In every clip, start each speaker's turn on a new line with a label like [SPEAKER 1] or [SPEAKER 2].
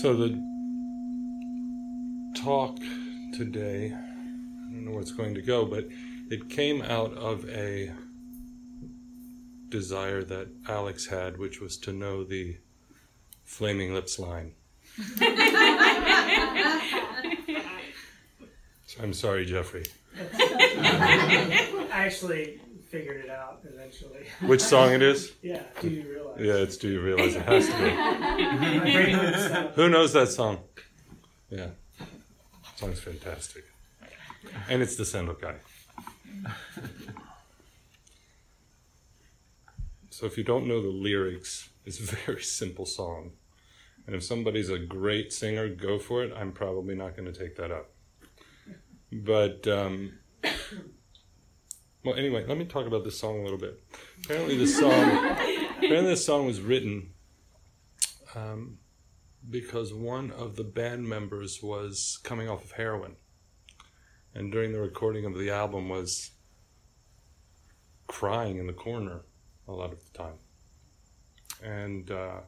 [SPEAKER 1] So the talk today, I don't know where it's going to go, but it came out of a desire that Alex had, which was to know the Flaming Lips line. I'm sorry, Jeffrey.
[SPEAKER 2] I actually figured it out eventually.
[SPEAKER 1] Which song it is?
[SPEAKER 2] yeah, do you realize?
[SPEAKER 1] Yeah, it's Do You Realize It Has to be.
[SPEAKER 2] My brain went south.
[SPEAKER 1] Who knows that song? Yeah. Song's fantastic. And it's the Sandokai. So if you don't know the lyrics, it's a very simple song. And if somebody's a great singer, go for it. I'm probably not going to take that up. But, um, well, anyway, let me talk about this song a little bit. Apparently, this song, apparently, this song was written um, because one of the band members was coming off of heroin, and during the recording of the album was crying in the corner a lot of the time, and uh,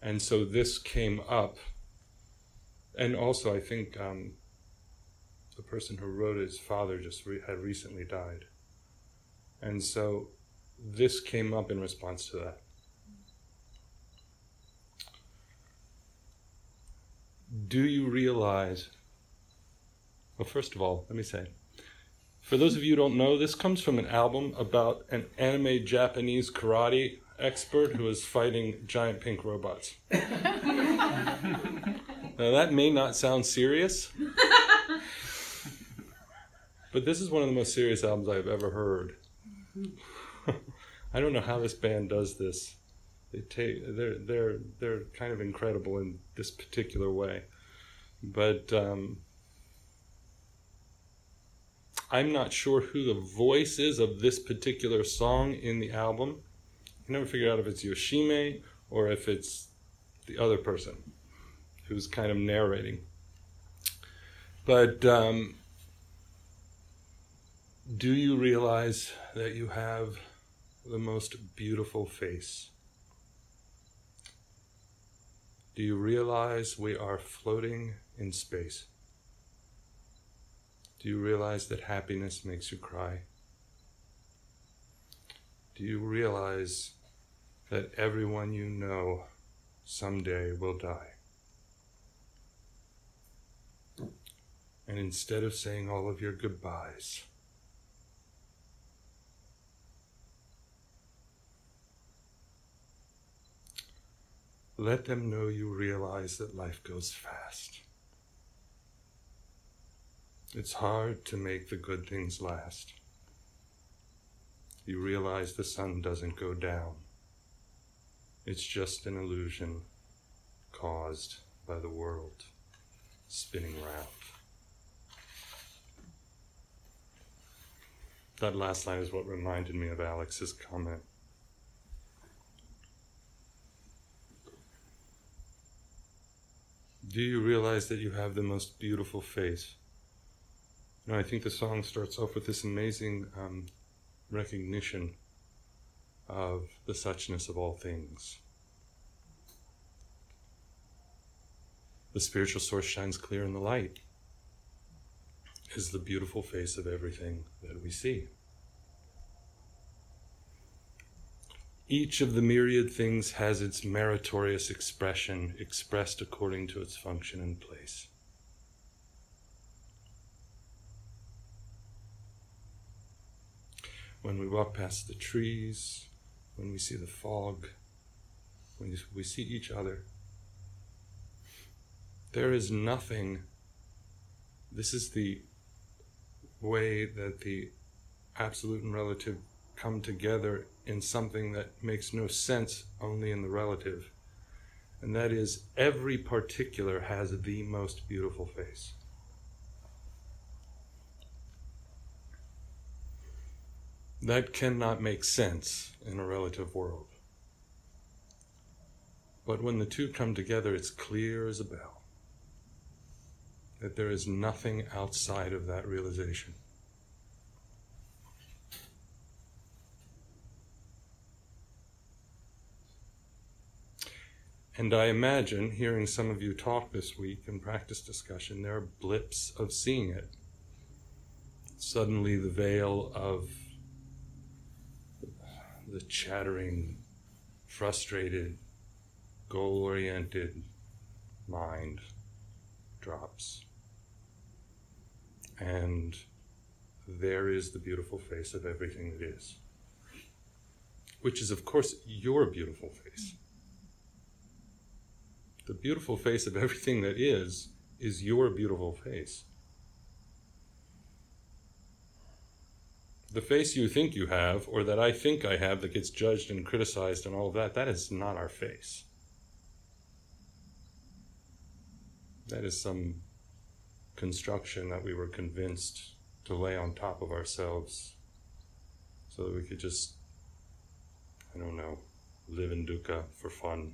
[SPEAKER 1] and so this came up, and also I think um, the person who wrote it, his father just re- had recently died, and so this came up in response to that. do you realize? Well, first of all, let me say, for those of you who don't know, this comes from an album about an anime Japanese karate expert who is fighting giant pink robots. now, that may not sound serious, but this is one of the most serious albums I've ever heard. I don't know how this band does this. They take they're they're they're kind of incredible in this particular way. But um, i'm not sure who the voice is of this particular song in the album. I never figured out if it's Yoshimi or if it's the other person who's kind of narrating. But um, do you realize that you have the most beautiful face do you realize we are floating in space? Do you realize that happiness makes you cry? Do you realize that everyone you know someday will die? And instead of saying all of your goodbyes, Let them know you realize that life goes fast. It's hard to make the good things last. You realize the sun doesn't go down. It's just an illusion caused by the world spinning round. That last line is what reminded me of Alex's comment. Do you realize that you have the most beautiful face? You I think the song starts off with this amazing um, recognition of the suchness of all things. The spiritual source shines clear in the light, is the beautiful face of everything that we see. Each of the myriad things has its meritorious expression expressed according to its function and place. When we walk past the trees, when we see the fog, when we see each other, there is nothing. This is the way that the absolute and relative come together in something that makes no sense only in the relative. And that is, every particular has the most beautiful face. That cannot make sense in a relative world. But when the two come together, it's clear as a bell that there is nothing outside of that realization. And I imagine, hearing some of you talk this week in practice discussion, there are blips of seeing it. Suddenly, the veil of the chattering, frustrated, goal oriented mind drops. And there is the beautiful face of everything that is, which is, of course, your beautiful face. The beautiful face of everything that is, is your beautiful face. The face you think you have, or that I think I have, that gets judged and criticized and all of that, that is not our face. That is some construction that we were convinced to lay on top of ourselves so that we could just, I don't know, live in dukkha for fun.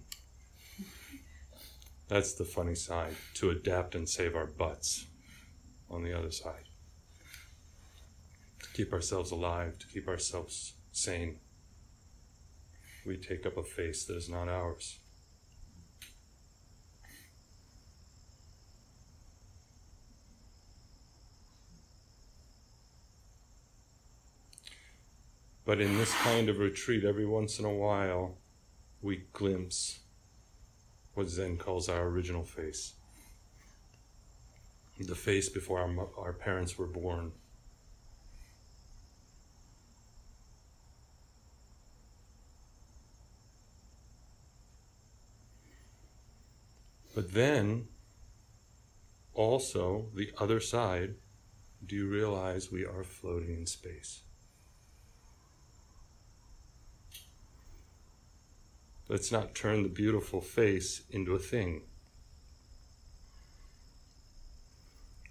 [SPEAKER 1] That's the funny side, to adapt and save our butts on the other side. To keep ourselves alive, to keep ourselves sane. We take up a face that is not ours. But in this kind of retreat, every once in a while, we glimpse what Zen calls our original face the face before our, our parents were born. But then, also, the other side, do you realize we are floating in space? Let's not turn the beautiful face into a thing.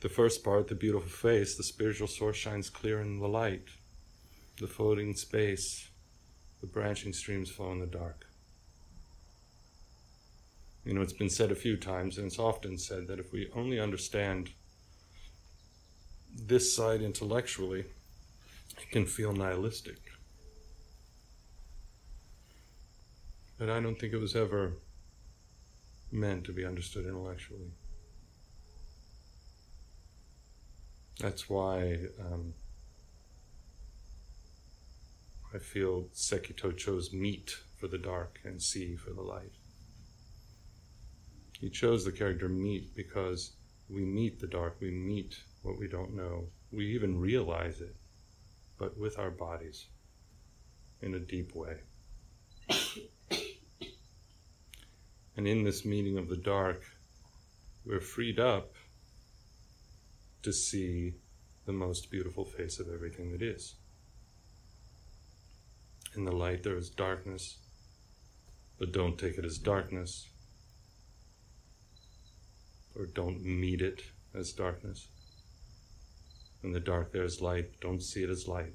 [SPEAKER 1] The first part, the beautiful face, the spiritual source shines clear in the light, the floating space, the branching streams flow in the dark. You know, it's been said a few times, and it's often said that if we only understand this side intellectually, it can feel nihilistic. But I don't think it was ever meant to be understood intellectually. That's why um, I feel Sekito chose meet for the dark and see for the light. He chose the character meet because we meet the dark, we meet what we don't know, we even realize it, but with our bodies in a deep way. And in this meeting of the dark, we're freed up to see the most beautiful face of everything that is. In the light, there is darkness, but don't take it as darkness, or don't meet it as darkness. In the dark, there is light, don't see it as light.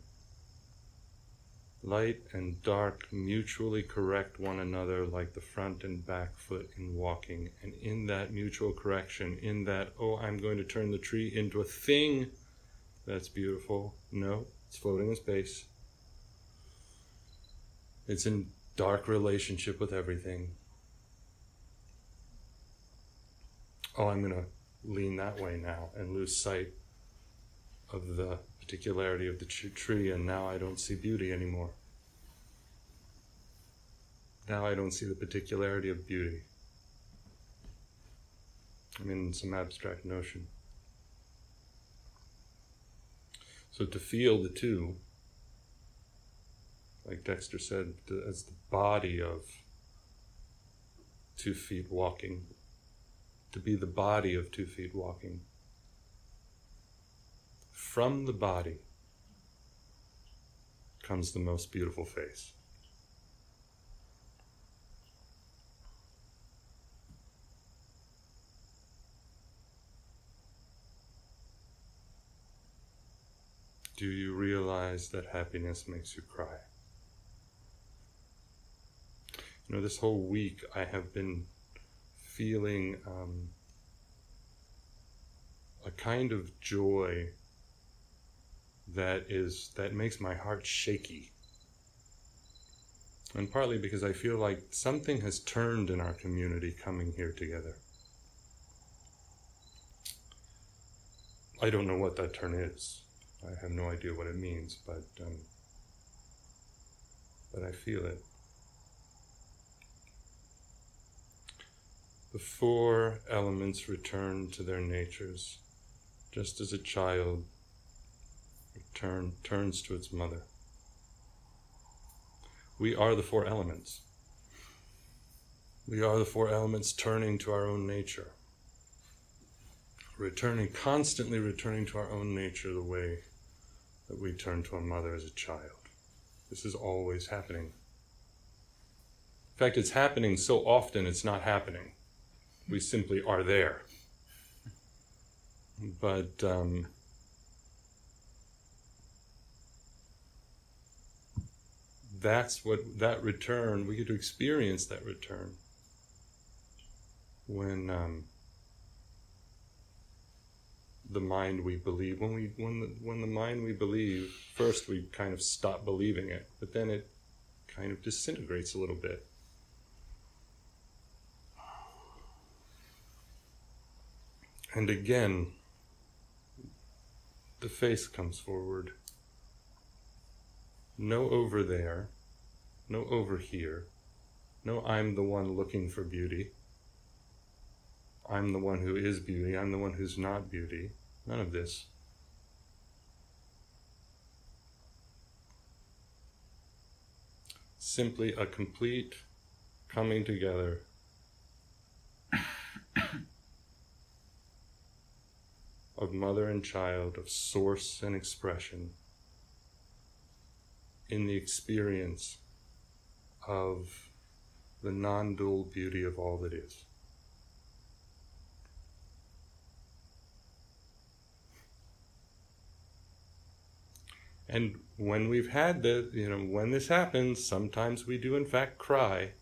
[SPEAKER 1] Light and dark mutually correct one another like the front and back foot in walking. And in that mutual correction, in that, oh, I'm going to turn the tree into a thing that's beautiful. No, it's floating in space. It's in dark relationship with everything. Oh, I'm going to lean that way now and lose sight of the particularity of the tree, and now I don't see beauty anymore. Now I don't see the particularity of beauty. I'm in some abstract notion. So to feel the two, like Dexter said, as the body of two feet walking, to be the body of two feet walking from the body comes the most beautiful face. Do you realize that happiness makes you cry? You know, this whole week I have been feeling um, a kind of joy that is that makes my heart shaky and partly because I feel like something has turned in our community coming here together. I don't know what that turn is. I have no idea what it means, but um, but I feel it. The four elements return to their natures, just as a child return, turns to its mother. We are the four elements. We are the four elements turning to our own nature. Returning, constantly returning to our own nature the way that we turn to a mother as a child. This is always happening. In fact, it's happening so often it's not happening. We simply are there. But um, that's what that return, we get to experience that return. When um, the mind we believe when we when the when the mind we believe first we kind of stop believing it but then it kind of disintegrates a little bit. And again the face comes forward no over there. No over here. No i'm the one looking for beauty. I'm the one who is beauty, I'm the one who's not beauty. None of this. Simply a complete coming together. Of mother and child, of source and expression in the experience of the non dual beauty of all that is. And when we've had the, you know, when this happens, sometimes we do in fact cry.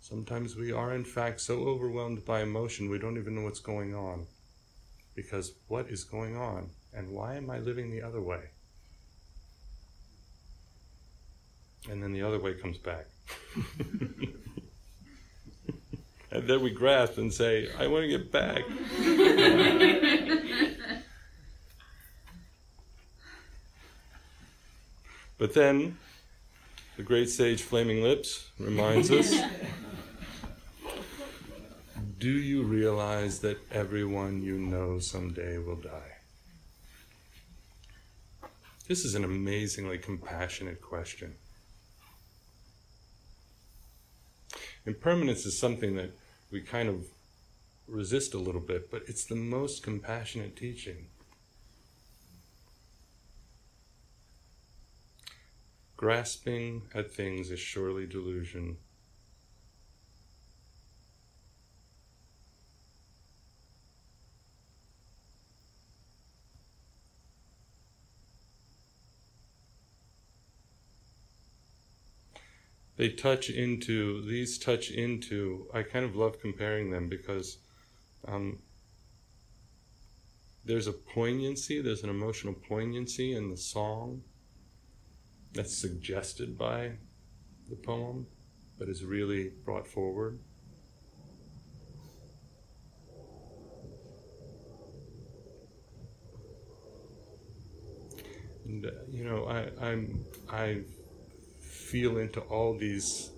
[SPEAKER 1] Sometimes we are in fact so overwhelmed by emotion we don't even know what's going on. Because what is going on? And why am I living the other way? And then the other way comes back. and then we grasp and say, I want to get back. But then, the great sage Flaming Lips reminds us Do you realize that everyone you know someday will die? This is an amazingly compassionate question. Impermanence is something that we kind of resist a little bit, but it's the most compassionate teaching. Grasping at things is surely delusion. They touch into, these touch into, I kind of love comparing them because um, there's a poignancy, there's an emotional poignancy in the song that's suggested by the poem, but is really brought forward. And uh, you know, I, I'm I feel into all these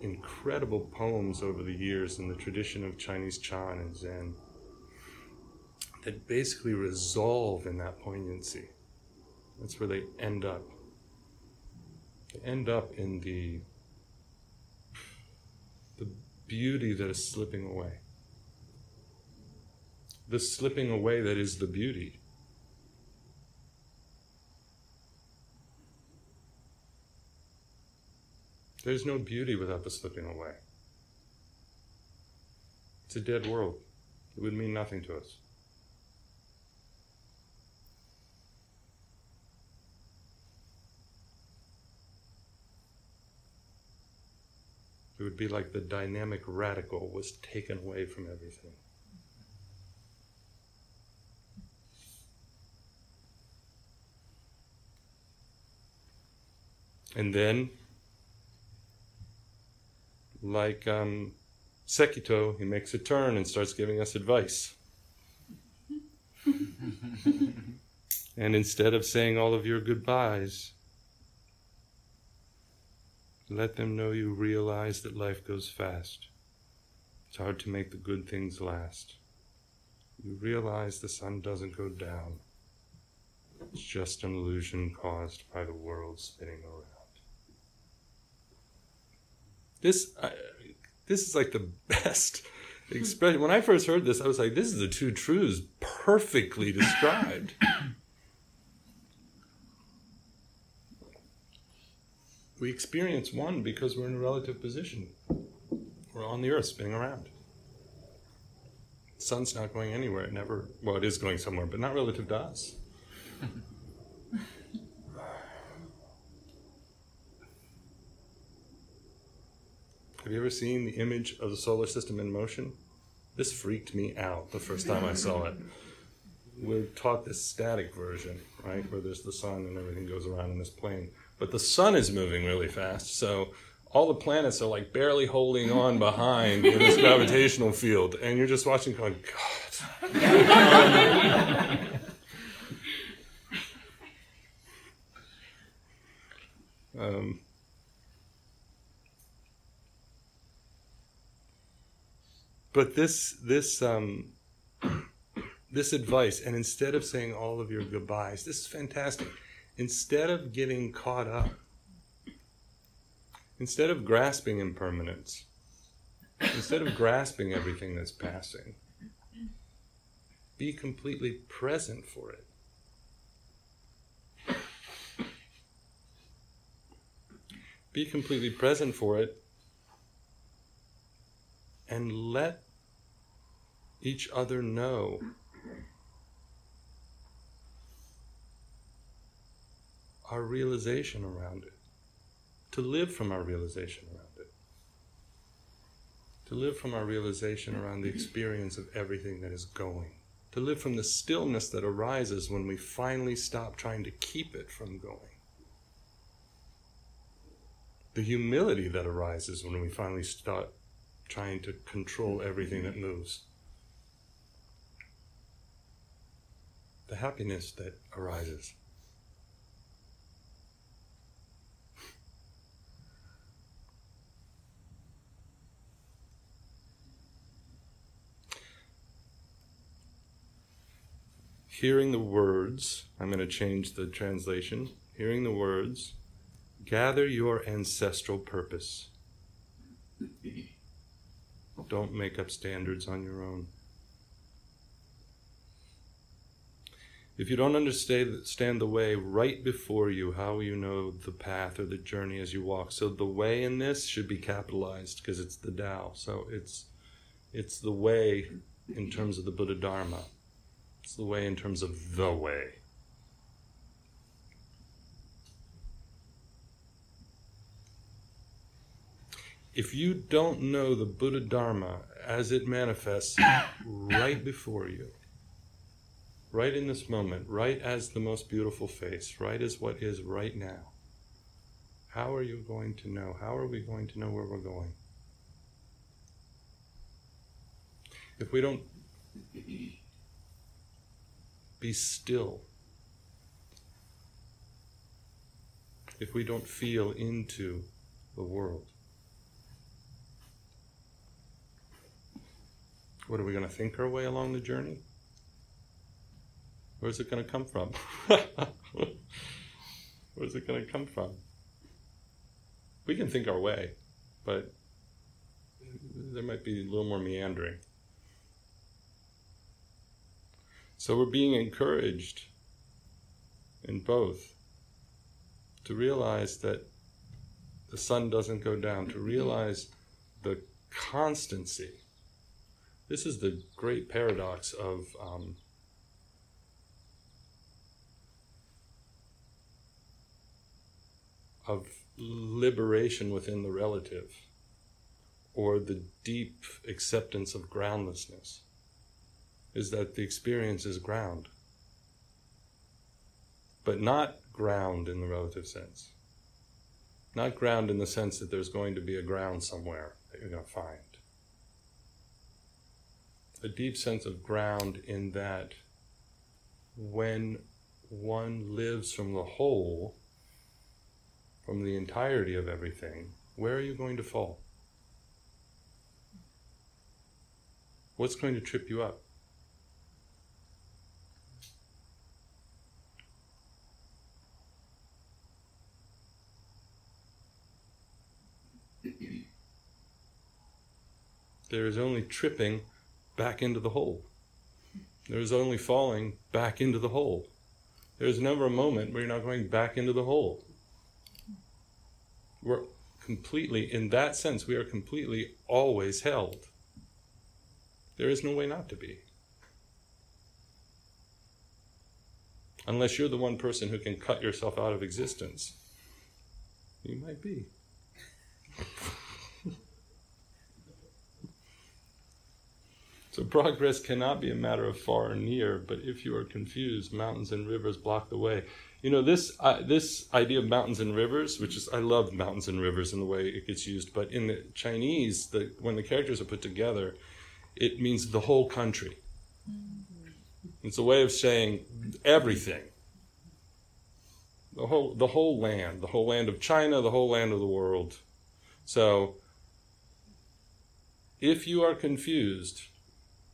[SPEAKER 1] incredible poems over the years in the tradition of Chinese Chan and Zen that basically resolve in that poignancy. That's where they end up They end up in the the beauty that is slipping away. The slipping away that is the beauty. There's no beauty without the slipping away. It's a dead world. It would mean nothing to us. It would be like the dynamic radical was taken away from everything. And then, like um, Sekito, he makes a turn and starts giving us advice. and instead of saying all of your goodbyes, let them know you realize that life goes fast. It's hard to make the good things last. You realize the sun doesn't go down. It's just an illusion caused by the world spinning around. This, uh, this is like the best expression. When I first heard this, I was like, "This is the two truths perfectly described." we experience one because we're in a relative position. We're on the earth spinning around. The sun's not going anywhere. It never, well, it is going somewhere, but not relative to us. Have you ever seen the image of the solar system in motion? This freaked me out the first time I saw it. We're taught this static version, right, where there's the sun and everything goes around in this plane. But the sun is moving really fast, so all the planets are like barely holding on behind in this gravitational field, and you're just watching going, God. um, but this this um, this advice, and instead of saying all of your goodbyes, this is fantastic. Instead of getting caught up, instead of grasping impermanence, instead of grasping everything that's passing, be completely present for it. Be completely present for it and let each other know. Our realization around it, to live from our realization around it, to live from our realization around the experience of everything that is going, to live from the stillness that arises when we finally stop trying to keep it from going, the humility that arises when we finally stop trying to control everything that moves. The happiness that arises. Hearing the words, I'm going to change the translation. Hearing the words, gather your ancestral purpose. Don't make up standards on your own. If you don't understand the way right before you, how you know the path or the journey as you walk? So the way in this should be capitalized because it's the Tao. So it's it's the way in terms of the Buddha Dharma. It's the way in terms of the way. if you don't know the Buddha Dharma as it manifests right before you, right in this moment, right as the most beautiful face, right as what is right now, how are you going to know? How are we going to know where we're going? If we don't be still, if we don't feel into the world, What are we going to think our way along the journey? Where's it going to come from? Where's it going to come from? We can think our way, but there might be a little more meandering. So we're being encouraged in both to realize that the sun doesn't go down, to realize the constancy this is the great paradox of um, of liberation within the relative or the deep acceptance of groundlessness is that the experience is ground but not ground in the relative sense Not ground in the sense that there's going to be a ground somewhere that you're going to find. A deep sense of ground in that when one lives from the whole, from the entirety of everything, where are you going to fall? What's going to trip you up? there is only tripping back into the whole. There is only falling back into the whole. There is never a moment where you're not going back into the whole. We're completely, in that sense, we are completely always held. There is no way not to be. Unless you're the one person who can cut yourself out of existence. You might be. So progress cannot be a matter of far or near, but if you are confused, mountains and rivers block the way. You know this uh, this idea of mountains and rivers, which is I love mountains and rivers and the way it gets used, but in the Chinese, the, when the characters are put together, it means the whole country. It's a way of saying everything. The whole the whole land, the whole land of China, the whole land of the world. So if you are confused,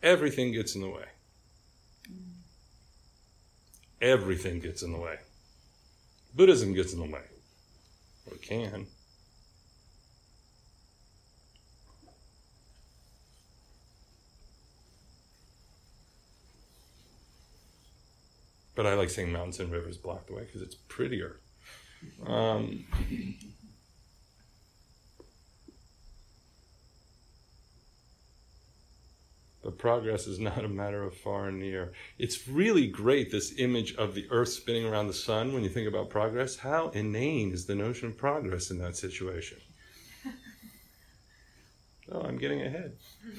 [SPEAKER 1] everything gets in the way. Everything gets in the way. Buddhism gets in the way. Or can. But I like saying mountains and rivers block the way because it's prettier. Um, But progress is not a matter of far and near. It's really great, this image of the earth spinning around the sun when you think about progress. How inane is the notion of progress in that situation? Oh, I'm getting ahead.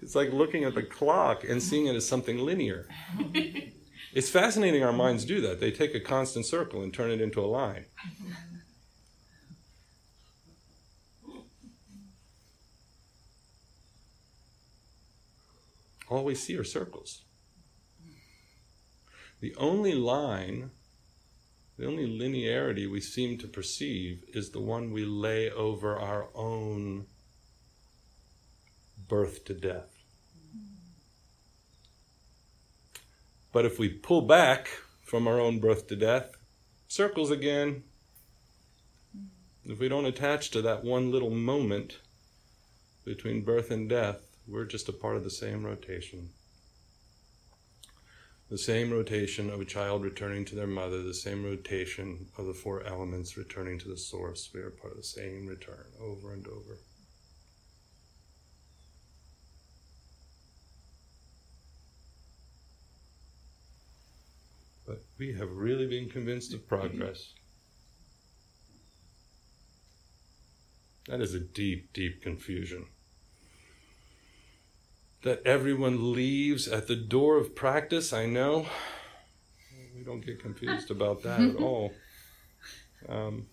[SPEAKER 1] it's like looking at the clock and seeing it as something linear. It's fascinating our minds do that. They take a constant circle and turn it into a line. We see are circles. The only line, the only linearity we seem to perceive is the one we lay over our own birth to death. But if we pull back from our own birth to death, circles again. If we don't attach to that one little moment between birth and death, we're just a part of the same rotation. The same rotation of a child returning to their mother, the same rotation of the four elements returning to the source. We are part of the same return over and over. But we have really been convinced of progress. That is a deep, deep confusion that everyone leaves at the door of practice. I know. We don't get confused about that at all. Um,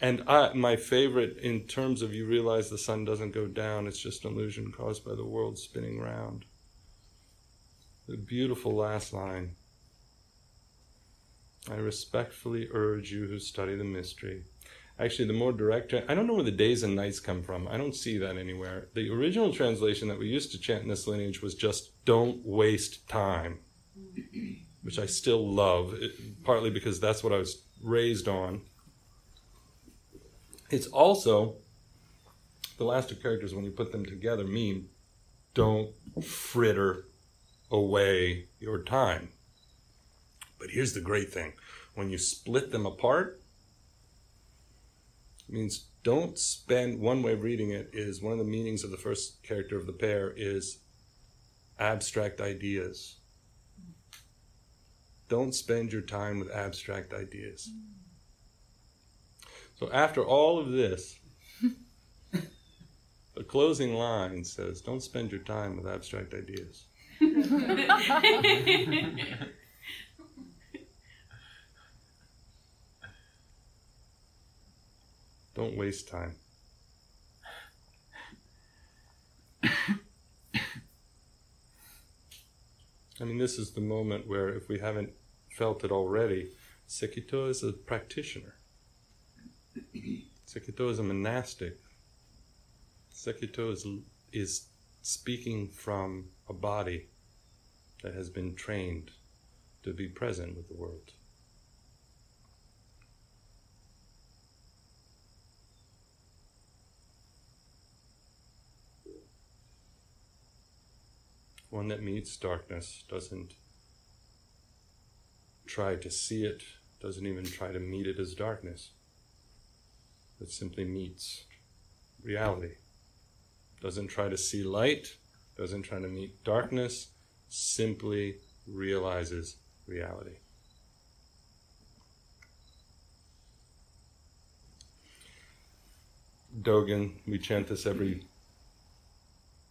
[SPEAKER 1] and I, my favorite, in terms of you realize the sun doesn't go down, it's just an illusion caused by the world spinning round. The beautiful last line. I respectfully urge you who study the mystery actually the more direct i don't know where the days and nights come from. I don't see that anywhere. The original translation that we used to chant in this lineage was just don't waste time which i still love it, partly because that's what i was raised on. It's also the last two characters when you put them together mean don't fritter away your time. But here's the great thing. When you split them apart means don't spend one way of reading it is one of the meanings of the first character of the pair is abstract ideas don't spend your time with abstract ideas so after all of this The closing line says, Don't spend your time with abstract ideas. Don't waste time. I mean, this is the moment where, if we haven't felt it already, Sekito is a practitioner. Sekito is a monastic. Sekito is, is speaking from a body that has been trained to be present with the world. One that meets darkness doesn't try to see it, doesn't even try to meet it as darkness. It simply meets reality. Doesn't try to see light, doesn't try to meet darkness, simply realizes reality. Dogen, we chant this every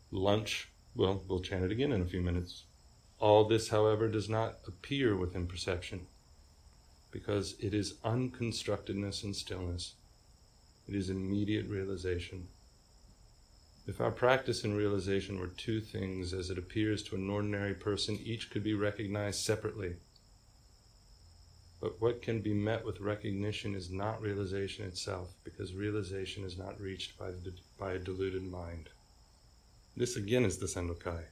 [SPEAKER 1] lunch. Well, we'll chant it again in a few minutes. All this, however, does not appear within perception because it is unconstructedness and stillness. It is immediate realization. If our practice and realization were two things as it appears to an ordinary person, each could be recognized separately. But what can be met with recognition is not realization itself, because realization is not reached by, the, by a deluded mind. This again is the Sandokai.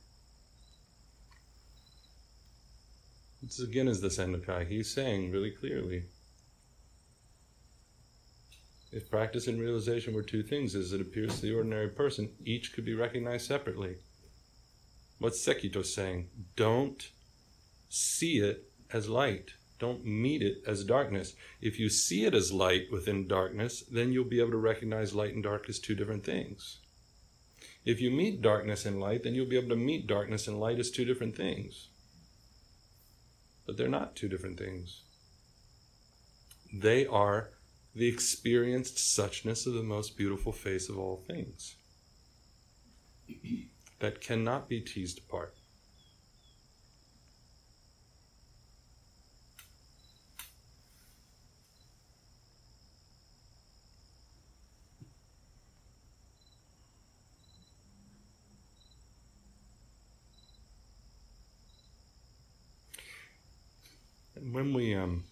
[SPEAKER 1] This again is the Sandokai. He's saying really clearly if practice and realization were two things as it appears to the ordinary person, each could be recognized separately. What's Sekito saying? Don't see it as light. Don't meet it as darkness. If you see it as light within darkness, then you'll be able to recognize light and dark as two different things. If you meet darkness and light, then you'll be able to meet darkness and light as two different things. But they're not two different things. They are the experienced suchness of the most beautiful face of all things that cannot be teased apart. And when we um,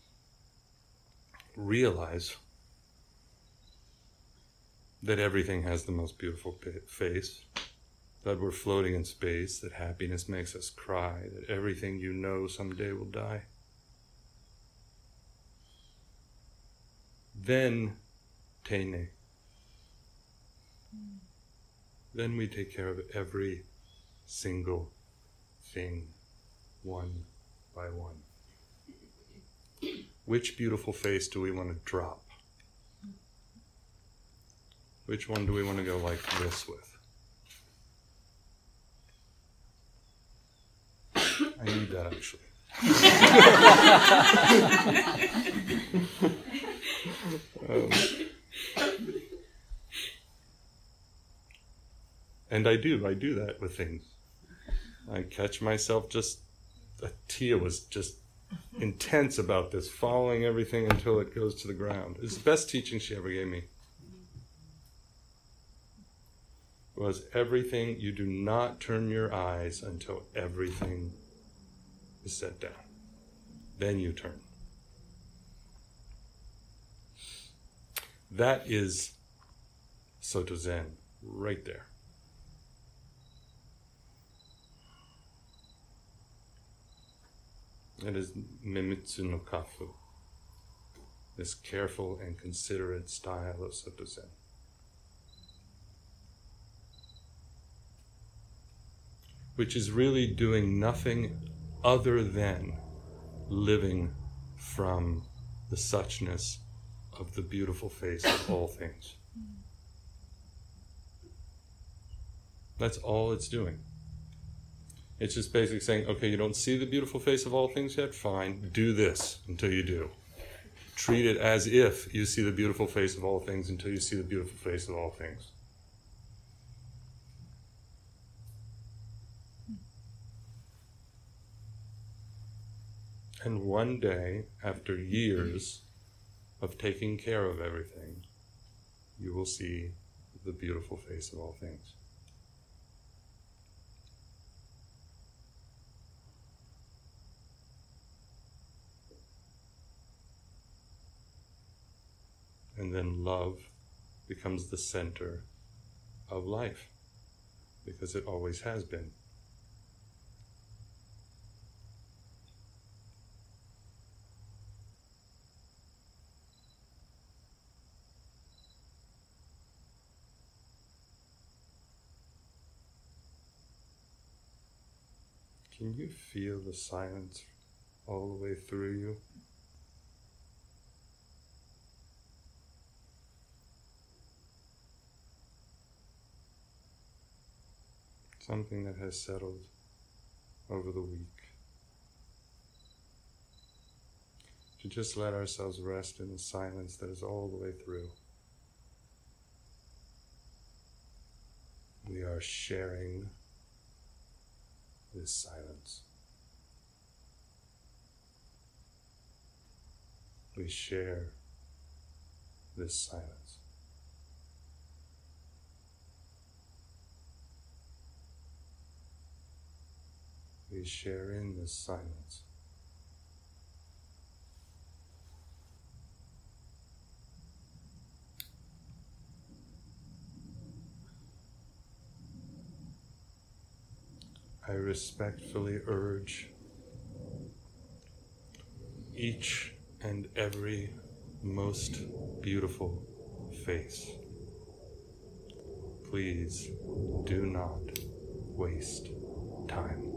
[SPEAKER 1] realize that everything has the most beautiful face, that we're floating in space, that happiness makes us cry, that everything you know someday will die. Then, Tene. Then we take care of every single thing, one by one. Which beautiful face do we want to drop? Which one do we want to go like this with? I need that actually. um, and I do, I do that with things. I catch myself just, a tear was just intense about this, following everything until it goes to the ground. It's the best teaching she ever gave me. Was everything, you do not turn your eyes until everything is set down. Then you turn. That is Soto Zen right there. It is Menmitsu no Kafu, this careful and considerate style of Soto Zen. Which is really doing nothing other than living from the suchness of the beautiful face of all things. That's all it's doing. It's just basically saying, okay, you don't see the beautiful face of all things yet? Fine, do this until you do. Treat it as if you see the beautiful face of all things until you see the beautiful face of all things. And one day, after years of taking care of everything, you will see the beautiful face of all things. And then love becomes the center of life because it always has been. Can you feel the silence all the way through you? Something that has settled over the week. To just let ourselves rest in the silence that is all the way through. We are sharing this silence. We share this silence. We share in this silence. I respectfully urge each and every most beautiful face. Please do not waste time.